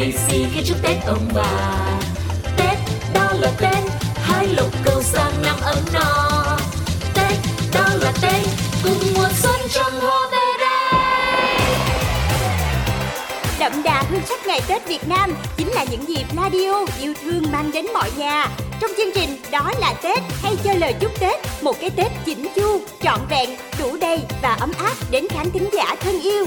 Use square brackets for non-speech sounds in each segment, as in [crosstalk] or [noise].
lì xì khi chúc Tết ông bà. Tết, đó là Tết Hai lục cầu sang năm ấm no Tết, đó là Tết Cùng mùa xuân trong hoa về đây Đậm đà hương sắc ngày Tết Việt Nam Chính là những dịp radio yêu thương mang đến mọi nhà. Trong chương trình Đó là Tết hay cho lời chúc Tết Một cái Tết chỉnh chu, trọn vẹn, đủ đầy và ấm áp đến khán thính giả thân yêu.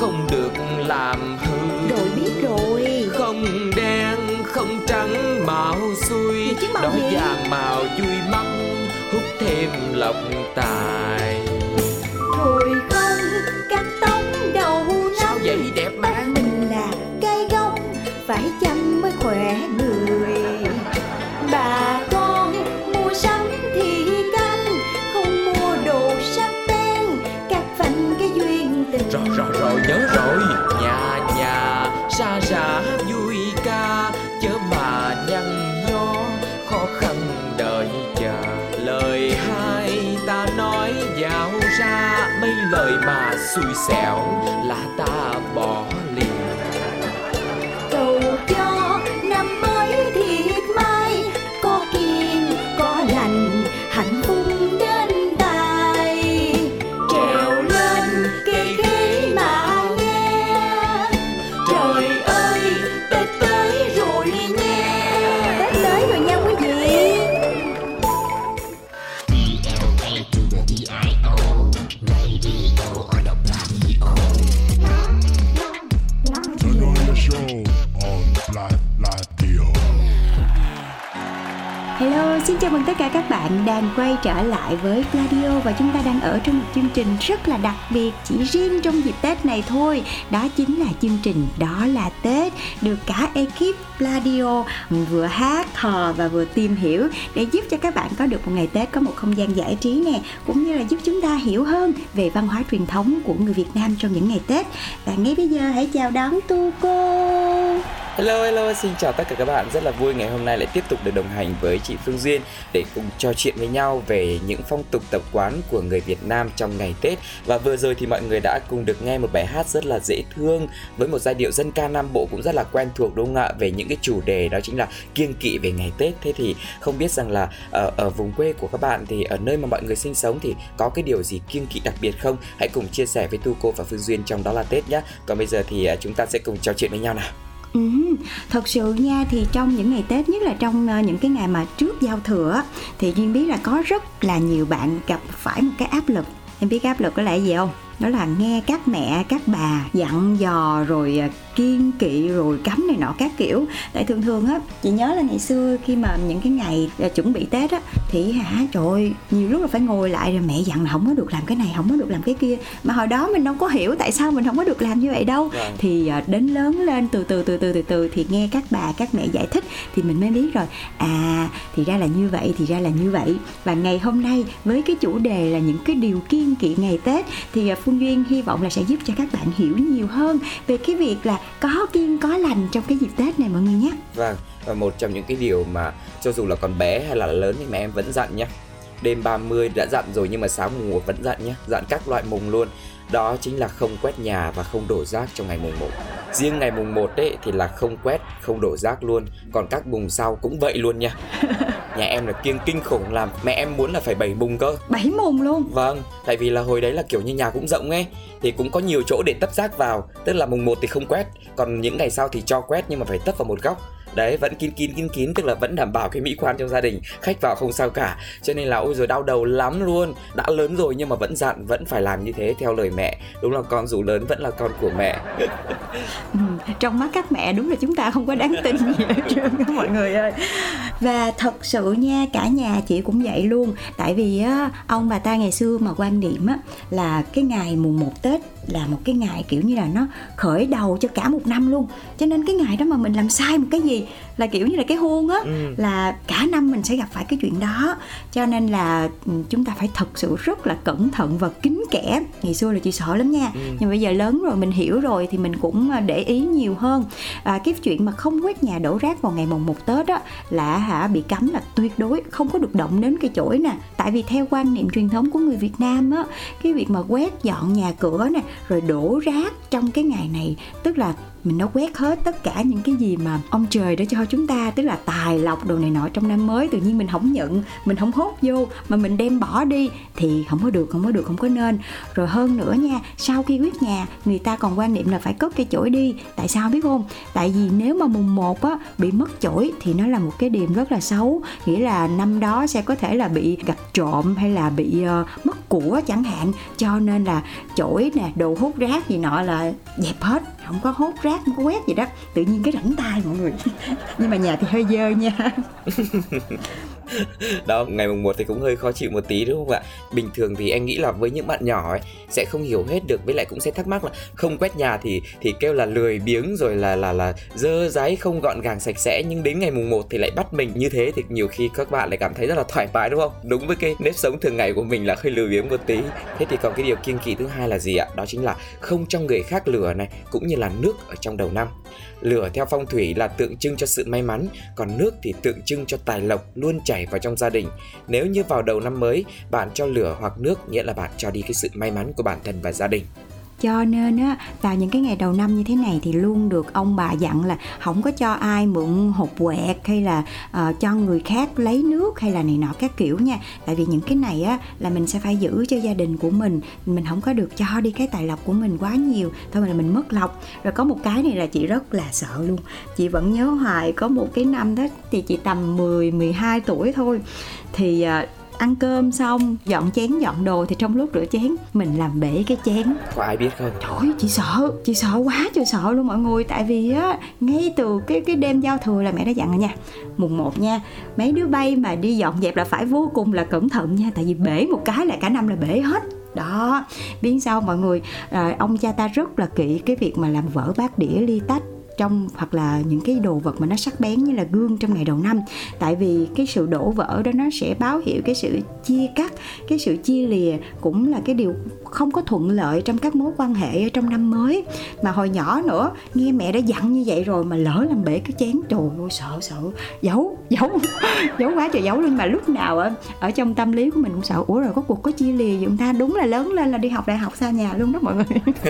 Không được làm hư. Rồi biết rồi. Không đen không trắng màu xuôi đỏ gì? vàng màu vui mắt hút thêm lộc tài. Thôi không cắt tóc đầu sao năm. vậy đẹp Tóc mình là cây gốc Phải chăm mới khỏe người rồi rồi rồi, nhớ rồi. Nhà nhà, xa xa, vui ca, chớ mà nhăn nhó. Khó khăn đợi chờ, lời hai ta nói. Dạo ra mấy lời mà xui xẻo, là ta bỏ quay trở lại với Gladio và chúng ta đang ở trong một chương trình rất là đặc biệt chỉ riêng trong dịp Tết này thôi. Đó chính là chương trình Đó là Tết được cả ekip Gladio vừa hát, hò và vừa tìm hiểu để giúp cho các bạn có được một ngày Tết có một không gian giải trí nè, cũng như là giúp chúng ta hiểu hơn về văn hóa truyền thống của người Việt Nam trong những ngày Tết. Và ngay bây giờ hãy chào đón Tu cô. Hello hello, xin chào tất cả các bạn. Rất là vui ngày hôm nay lại tiếp tục được đồng hành với chị Phương Duyên để cùng trò chuyện với nhau về những phong tục tập quán của người Việt Nam trong ngày Tết. Và vừa rồi thì mọi người đã cùng được nghe một bài hát rất là dễ thương với một giai điệu dân ca Nam Bộ cũng rất là quen thuộc đúng không ạ? Về những cái chủ đề đó chính là kiêng kỵ về ngày Tết. Thế thì không biết rằng là ở, ở vùng quê của các bạn thì ở nơi mà mọi người sinh sống thì có cái điều gì kiêng kỵ đặc biệt không? Hãy cùng chia sẻ với Tu Cô và Phương Duyên trong đó là Tết nhé. Còn bây giờ thì ờ, chúng ta sẽ cùng trò chuyện với nhau nào. Ừ, thật sự nha thì trong những ngày Tết nhất là trong ờ, những cái ngày mà trước giao thừa thì duyên biết là có rất là nhiều bạn gặp phải một cái áp lực. Em biết cái áp lực đó là gì không? Đó là nghe các mẹ các bà dặn dò rồi ờ, kiên kỵ rồi cấm này nọ các kiểu. Tại thường thường á chị nhớ là ngày xưa khi mà những cái ngày à, chuẩn bị tết á thì hả trời ơi, nhiều lúc là phải ngồi lại rồi mẹ dặn là không có được làm cái này không có được làm cái kia. Mà hồi đó mình đâu có hiểu tại sao mình không có được làm như vậy đâu. Vâng. thì à, đến lớn lên từ từ từ từ từ từ thì nghe các bà các mẹ giải thích thì mình mới biết rồi. À thì ra là như vậy thì ra là như vậy. Và ngày hôm nay với cái chủ đề là những cái điều kiên kỵ ngày tết thì à, phương duyên hy vọng là sẽ giúp cho các bạn hiểu nhiều hơn về cái việc là có kiên có lành trong cái dịp tết này mọi người nhé. Vâng, và một trong những cái điều mà cho dù là còn bé hay là lớn thì mẹ em vẫn dặn nhá. Đêm 30 đã dặn rồi nhưng mà sáng mùng 1 vẫn dặn nhé dặn các loại mùng luôn. Đó chính là không quét nhà và không đổ rác trong ngày mùng 1 riêng ngày mùng 1 ấy thì là không quét không đổ rác luôn. Còn các mùng sau cũng vậy luôn nha [laughs] nhà em là kiêng kinh khủng làm mẹ em muốn là phải bảy mùng cơ. Bảy mùng luôn? Vâng tại vì là hồi đấy là kiểu như nhà cũng rộng ấy thì cũng có nhiều chỗ để tấp rác vào. Tức là mùng 1 thì không quét còn những ngày sau thì cho quét nhưng mà phải tấp vào một góc. Đấy vẫn kín kín kín kín tức là vẫn đảm bảo cái mỹ quan trong gia đình. Khách vào không sao cả. Cho nên là ôi rồi đau đầu lắm luôn. Đã lớn rồi nhưng mà vẫn dặn vẫn phải làm như thế theo lời mẹ. Đúng là con dù lớn vẫn là con của mẹ. Ừ, trong mắt các mẹ đúng là chúng ta không có đáng tin gì hết trơn á mọi người ơi và thật sự nha, cả nhà chị cũng vậy luôn. Tại vì á, ông bà ta ngày xưa mà quan niệm á, là cái ngày mùng 1 tết là một cái ngày kiểu như là nó khởi đầu cho cả một năm luôn. Cho nên cái ngày đó mà mình làm sai một cái gì là kiểu như là cái hôn á ừ. là cả năm mình sẽ gặp phải cái chuyện đó. Cho nên là ừ, chúng ta phải thật sự rất là cẩn thận và kín kẽ. Ngày xưa là chị sợ lắm nha. Ừ. nhưng bây giờ lớn rồi mình hiểu rồi thì mình cũng à, để ý nhiều hơn. À, cái chuyện mà không quét nhà đổ rác vào ngày mùng một tết á là hả bị cấm là tuyệt đối không có được động đến cây chổi nè. Tại vì theo quan niệm truyền thống của người Việt Nam á cái việc mà quét dọn nhà cửa nè rồi đổ rác trong cái ngày này. Tức là mình đã quét hết tất cả những cái gì mà ông trời đã cho chúng ta tức là tài lộc đồ này nọ trong năm mới tự nhiên mình không nhận mình không hốt vô mà mình đem bỏ đi thì không có được không có được không có nên. Rồi hơn nữa nha sau khi quét nhà người ta còn quan niệm là phải cất cái chổi đi. Tại sao biết không? Tại vì nếu mà mùng 1 á bị mất chổi thì nó là một cái điểm rất là xấu. Nghĩa là năm đó sẽ có thể là bị gặp trộm hay là bị uh, mất của chẳng hạn. Cho nên là chổi nè đồ hút rác gì nọ là dẹp hết không có hốt rác, không có quét gì đó. Tự nhiên cái rảnh tay mọi người. [laughs] Nhưng mà nhà thì hơi dơ nha. [laughs] [laughs] đó ngày mùng 1 thì cũng hơi khó chịu một tí đúng không ạ? Bình thường thì em nghĩ là với những bạn nhỏ ấy sẽ không hiểu hết được với lại cũng sẽ thắc mắc là không quét nhà thì thì kêu là lười biếng rồi là là là dơ dáy không gọn gàng sạch sẽ. Nhưng đến ngày mùng 1 thì lại bắt mình như thế thì nhiều khi các bạn lại cảm thấy rất là thoải mái đúng không? Đúng với cái nếp sống thường ngày của mình là hơi lười biếng một tí. Thế thì còn cái điều kiêng kỵ thứ hai là gì ạ? Đó chính là không trong người khác lửa này cũng như là nước ở trong đầu năm. Lửa theo phong thủy là tượng trưng cho sự may mắn, còn nước thì tượng trưng cho tài lộc luôn chảy vào trong gia đình. Nếu như vào đầu năm mới, bạn cho lửa hoặc nước nghĩa là bạn cho đi cái sự may mắn của bản thân và gia đình cho nên á vào những cái ngày đầu năm như thế này thì luôn được ông bà dặn là không có cho ai mượn hộp quẹt hay là uh, cho người khác lấy nước hay là này nọ các kiểu nha. Tại vì những cái này á là mình sẽ phải giữ cho gia đình của mình. Mình không có được cho đi cái tài lộc của mình quá nhiều thôi là mình mất lộc. Rồi có một cái này là chị rất là sợ luôn. Chị vẫn nhớ hoài có một cái năm đó thì chị tầm 10 12 tuổi thôi. Thì uh, ăn cơm xong dọn chén dọn đồ thì trong lúc rửa chén mình làm bể cái chén. Có ai biết không? Trời ơi chị sợ chị sợ quá trời sợ luôn mọi người. Tại vì á ngay từ cái cái đêm giao thừa là mẹ đã dặn rồi nha. Mùng 1 nha mấy đứa bay mà đi dọn dẹp là phải vô cùng là cẩn thận nha. Tại vì bể một cái là cả năm là bể hết. Đó biết sao mọi người à, ông cha ta rất là kỹ cái việc mà làm vỡ bát đĩa ly tách trong hoặc là những cái đồ vật mà nó sắc bén như là gương trong ngày đầu năm. Tại vì cái sự đổ vỡ đó nó sẽ báo hiệu cái sự chia cắt, cái sự chia lìa cũng là cái điều không có thuận lợi trong các mối quan hệ ở trong năm mới. Mà hồi nhỏ nữa, nghe mẹ đã dặn như vậy rồi mà lỡ làm bể cái chén, trời ơi, sợ sợ. Giấu [laughs] giấu giấu quá trời giấu luôn. Mà lúc nào ở ở trong tâm lý của mình cũng sợ, ủa, rồi có cuộc có chia lìa gì chúng ta? Đúng là lớn lên là đi học đại học xa nhà luôn đó mọi người. [laughs]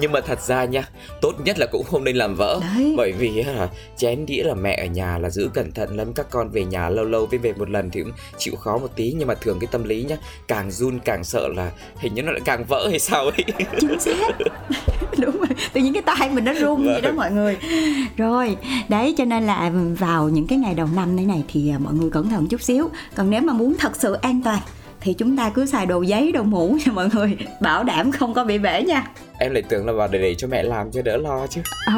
Nhưng mà thật ra nha, tốt nhất là cũng không nên làm vỡ. Đấy. bởi vì là chén đĩa là mẹ ở nhà là giữ cẩn thận lắm các con về nhà lâu lâu với về một lần thì cũng chịu khó một tí. Nhưng mà thường cái tâm lý nhá càng run càng sợ là hình như nó lại càng vỡ hay sao ấy. [laughs] Chính xác. [laughs] Đúng rồi. Tự nhiên cái tay mình nó run vậy đó vâng. mọi người. Rồi đấy cho nên là vào những cái ngày đầu năm này này thì à, mọi người cẩn thận chút xíu. Còn nếu mà muốn thật sự an toàn thì chúng ta cứ xài đồ giấy đồ mũ cho mọi người. Bảo đảm không có bị bể nha em lại tưởng là vào để để cho mẹ làm cho đỡ lo chứ. Ờ,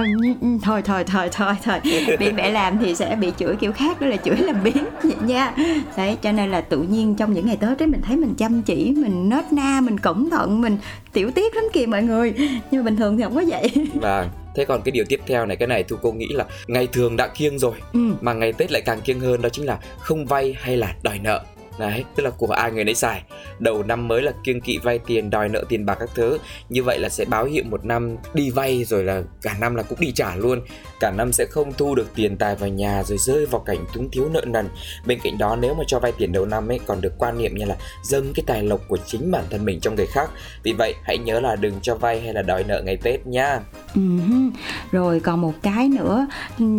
thôi thôi thôi thôi thôi. [laughs] Bị mẹ làm thì sẽ bị chửi kiểu khác đó là chửi làm biến vậy nha. Đấy cho nên là tự nhiên trong những ngày tết đấy mình thấy mình chăm chỉ mình nết na mình cẩn thận mình tiểu tiết lắm kìa mọi người. Nhưng mà bình thường thì không có vậy. [laughs] Vâng. Thế còn cái điều tiếp theo này cái này thu cô nghĩ là ngày thường đã kiêng rồi ừ. mà ngày tết lại càng kiêng hơn đó chính là không vay hay là đòi nợ Đấy, tức là của ai người nấy xài. Đầu năm mới là kiêng kỵ vay tiền, đòi nợ tiền bạc các thứ. Như vậy là sẽ báo hiệu một năm đi vay rồi là cả năm là cũng đi trả luôn. Cả năm sẽ không thu được tiền tài vào nhà rồi rơi vào cảnh túng thiếu nợ nần. Bên cạnh đó nếu mà cho vay tiền đầu năm ấy còn được quan niệm như là dâng cái tài lộc của chính bản thân mình cho người khác. Vì vậy hãy nhớ là đừng cho vay hay là đòi nợ ngày Tết nha. Uh-huh. Rồi còn một cái nữa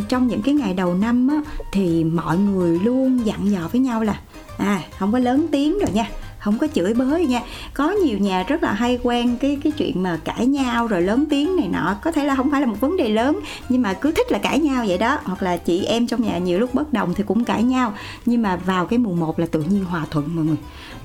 trong những cái ngày đầu năm á, thì mọi người luôn dặn dò với nhau là à không có lớn tiếng rồi nha không có chửi bới nha. Có nhiều nhà rất là hay quen cái cái chuyện mà cãi nhau rồi lớn tiếng này nọ. Có thể là không phải là một vấn đề lớn, nhưng mà cứ thích là cãi nhau vậy đó. Hoặc là chị em trong nhà nhiều lúc bất đồng thì cũng cãi nhau. Nhưng mà vào cái mùng 1 là tự nhiên hòa thuận mọi người.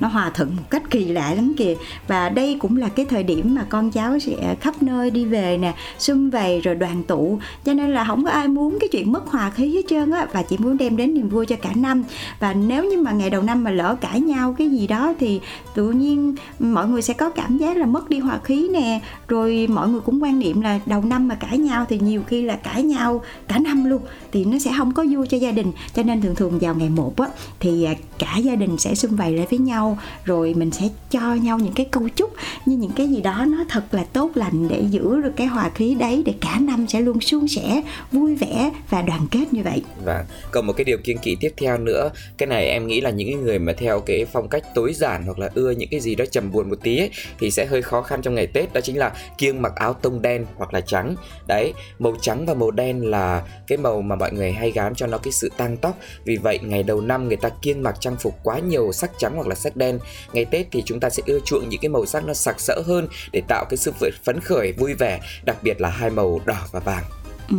Nó hòa thuận một cách kỳ lạ lắm kìa. Và đây cũng là cái thời điểm mà con cháu sẽ khắp nơi đi về nè, sum vầy rồi đoàn tụ. Cho nên là không có ai muốn cái chuyện mất hòa khí hết trơn á. Và chỉ muốn đem đến niềm vui cho cả năm. Và nếu như mà ngày đầu năm mà lỡ cãi nhau cái gì đó thì tự nhiên mọi người sẽ có cảm giác là mất đi hòa khí nè. Rồi mọi người cũng quan niệm là đầu năm mà cãi nhau thì nhiều khi là cãi nhau cả năm luôn, thì nó sẽ không có vui cho gia đình. Cho nên thường thường vào ngày một á, thì à, cả gia đình sẽ xung vầy lại với nhau, rồi mình sẽ cho nhau những cái câu chúc như những cái gì đó nó thật là tốt lành để giữ được cái hòa khí đấy, để cả năm sẽ luôn suôn sẻ, vui vẻ và đoàn kết như vậy. Và còn một cái điều kiên kỵ tiếp theo nữa, cái này em nghĩ là những người mà theo cái phong cách tối giản hoặc là ưa những cái gì đó trầm buồn một tí ấy, thì sẽ hơi khó khăn trong ngày Tết đó chính là kiêng mặc áo tông đen hoặc là trắng. Đấy màu trắng và màu đen là cái màu mà mọi người hay gán cho nó cái sự tăng tóc vì vậy ngày đầu năm người ta kiêng mặc trang phục quá nhiều sắc trắng hoặc là sắc đen. Ngày Tết thì chúng ta sẽ ưa chuộng những cái màu sắc nó sặc sỡ hơn để tạo cái sự phấn khởi vui vẻ đặc biệt là hai màu đỏ và vàng ừ.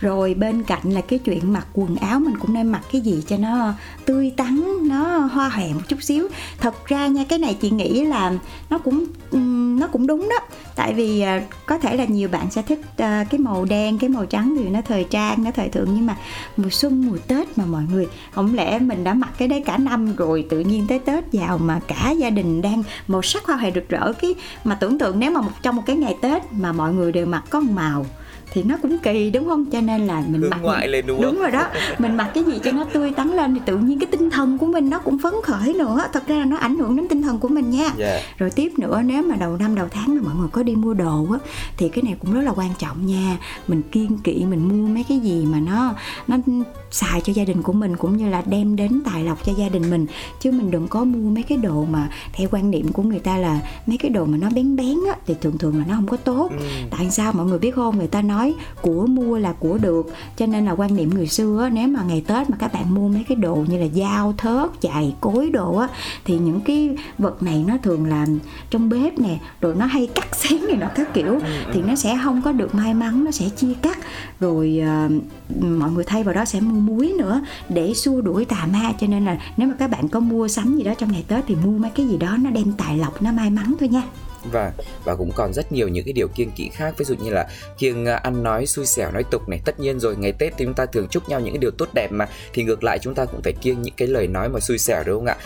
rồi bên cạnh là cái chuyện mặc quần áo, mình cũng nên mặc cái gì cho nó tươi tắn, nó hoa hòe một chút xíu. Thật ra nha, cái này chị nghĩ là nó cũng nó cũng đúng đó. Tại vì à, có thể là nhiều bạn sẽ thích à, cái màu đen, cái màu trắng thì nó thời trang, nó thời thượng. Nhưng mà mùa xuân, mùa tết mà mọi người, không lẽ mình đã mặc cái đấy cả năm rồi, tự nhiên tới tết vào mà cả gia đình đang màu sắc hoa hòe rực rỡ? Cái mà tưởng tượng nếu mà một, trong một cái ngày tết mà mọi người đều mặc có màu thì nó cũng kỳ đúng không? Cho nên là mình Hướng mặc ngoại lên đúng đúng rồi đó. Mình mặc cái gì cho nó tươi tắn lên thì tự nhiên cái tinh thần của mình nó cũng phấn khởi nữa. Thật ra là nó ảnh hưởng đến tinh thần của mình nha. Yeah. rồi tiếp nữa nếu mà đầu năm đầu tháng mà mọi người có đi mua đồ á thì cái này cũng rất là quan trọng nha. Mình kiên kỵ mình mua mấy cái gì mà nó nó xài cho gia đình của mình cũng như là đem đến tài lộc cho gia đình mình. Chứ mình đừng có mua mấy cái đồ mà theo quan niệm của người ta là mấy cái đồ mà nó bén bén á thì thường thường là nó không có tốt. Ừ. tại sao mọi người biết không? Người ta nói của mua là của được. Cho nên là quan niệm người xưa nếu mà ngày tết mà các bạn mua mấy cái đồ như là dao thớt chày cối đồ á thì những cái vật này nó thường là trong bếp nè rồi nó hay cắt [laughs] xén này nọ các kiểu thì nó sẽ không có được may mắn nó sẽ chia cắt. Rồi à, mọi người thay vào đó sẽ mua muối nữa để xua đuổi tà ma. Cho nên là nếu mà các bạn có mua sắm gì đó trong ngày tết thì mua mấy cái gì đó nó đem tài lộc nó may mắn thôi nha và và cũng còn rất nhiều những cái điều kiêng kỵ khác. Ví dụ như là kiêng à, ăn nói xui xẻo nói tục này. Tất nhiên rồi ngày tết thì chúng ta thường chúc nhau những cái điều tốt đẹp mà. Thì ngược lại chúng ta cũng phải kiêng những cái lời nói mà xui xẻo đúng không ạ?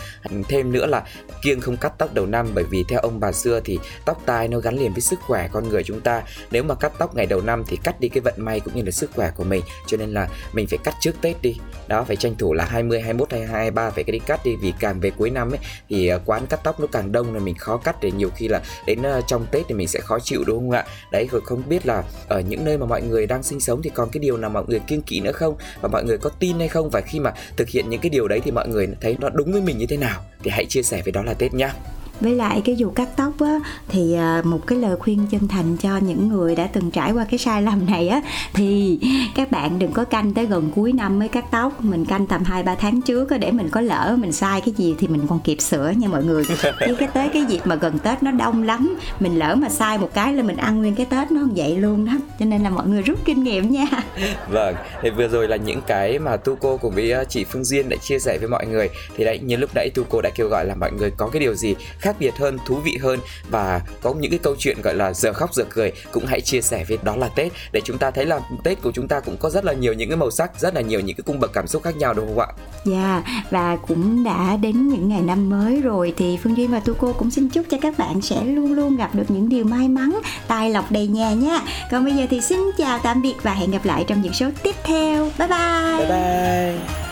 Thêm nữa là kiêng không cắt tóc đầu năm bởi vì theo ông bà xưa thì tóc tai nó gắn liền với sức khỏe con người chúng ta. Nếu mà cắt tóc ngày đầu năm thì cắt đi cái vận may cũng như là sức khỏe của mình. Cho nên là mình phải cắt trước tết đi. Đó phải tranh thủ là 20, 21 hay 23 phải cái đi cắt đi. Vì càng về cuối năm ấy thì à, quán cắt tóc nó càng đông là mình khó cắt để nhiều khi là đến uh, trong Tết thì mình sẽ khó chịu đúng không ạ? Đấy rồi không biết là ở những nơi mà mọi người đang sinh sống thì còn cái điều nào mọi người kiêng kỵ nữa không và mọi người có tin hay không và khi mà thực hiện những cái điều đấy thì mọi người thấy nó đúng với mình như thế nào thì hãy chia sẻ với đó là Tết nhá với lại cái vụ cắt tóc á thì à, một cái lời khuyên chân thành cho những người đã từng trải qua cái sai lầm này á thì các bạn đừng có canh tới gần cuối năm mới cắt tóc. Mình canh tầm hai ba tháng trước á để mình có lỡ mình sai cái gì thì mình còn kịp sửa nha mọi người. [laughs] Chứ cái tới cái dịp mà gần tết nó đông lắm mình lỡ mà sai một cái là mình ăn nguyên cái tết nó không vậy luôn đó. Cho nên là mọi người rút kinh nghiệm nha. [laughs] Vâng, thì vừa rồi là những cái mà Tu cô cùng với ờ, chị Phương Duyên đã chia sẻ với mọi người. Thì đấy, như lúc nãy Tu cô đã kêu gọi là mọi người có cái điều gì khác biệt hơn, thú vị hơn và có những cái câu chuyện gọi là giờ khóc giờ cười cũng hãy chia sẻ với đó là Tết để chúng ta thấy là Tết của chúng ta cũng có rất là nhiều những cái màu sắc, rất là nhiều những cái cung bậc cảm xúc khác nhau đúng không ạ? Dạ, và cũng đã đến những ngày năm mới rồi thì Phương Duyên và Tu Cô cũng xin chúc cho các bạn sẽ luôn luôn gặp được những điều may mắn, tài lộc đầy nhà nha. Còn bây giờ thì xin chào tạm biệt và hẹn gặp lại trong những số tiếp theo. Bye bye. Bye bye.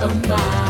Lì xì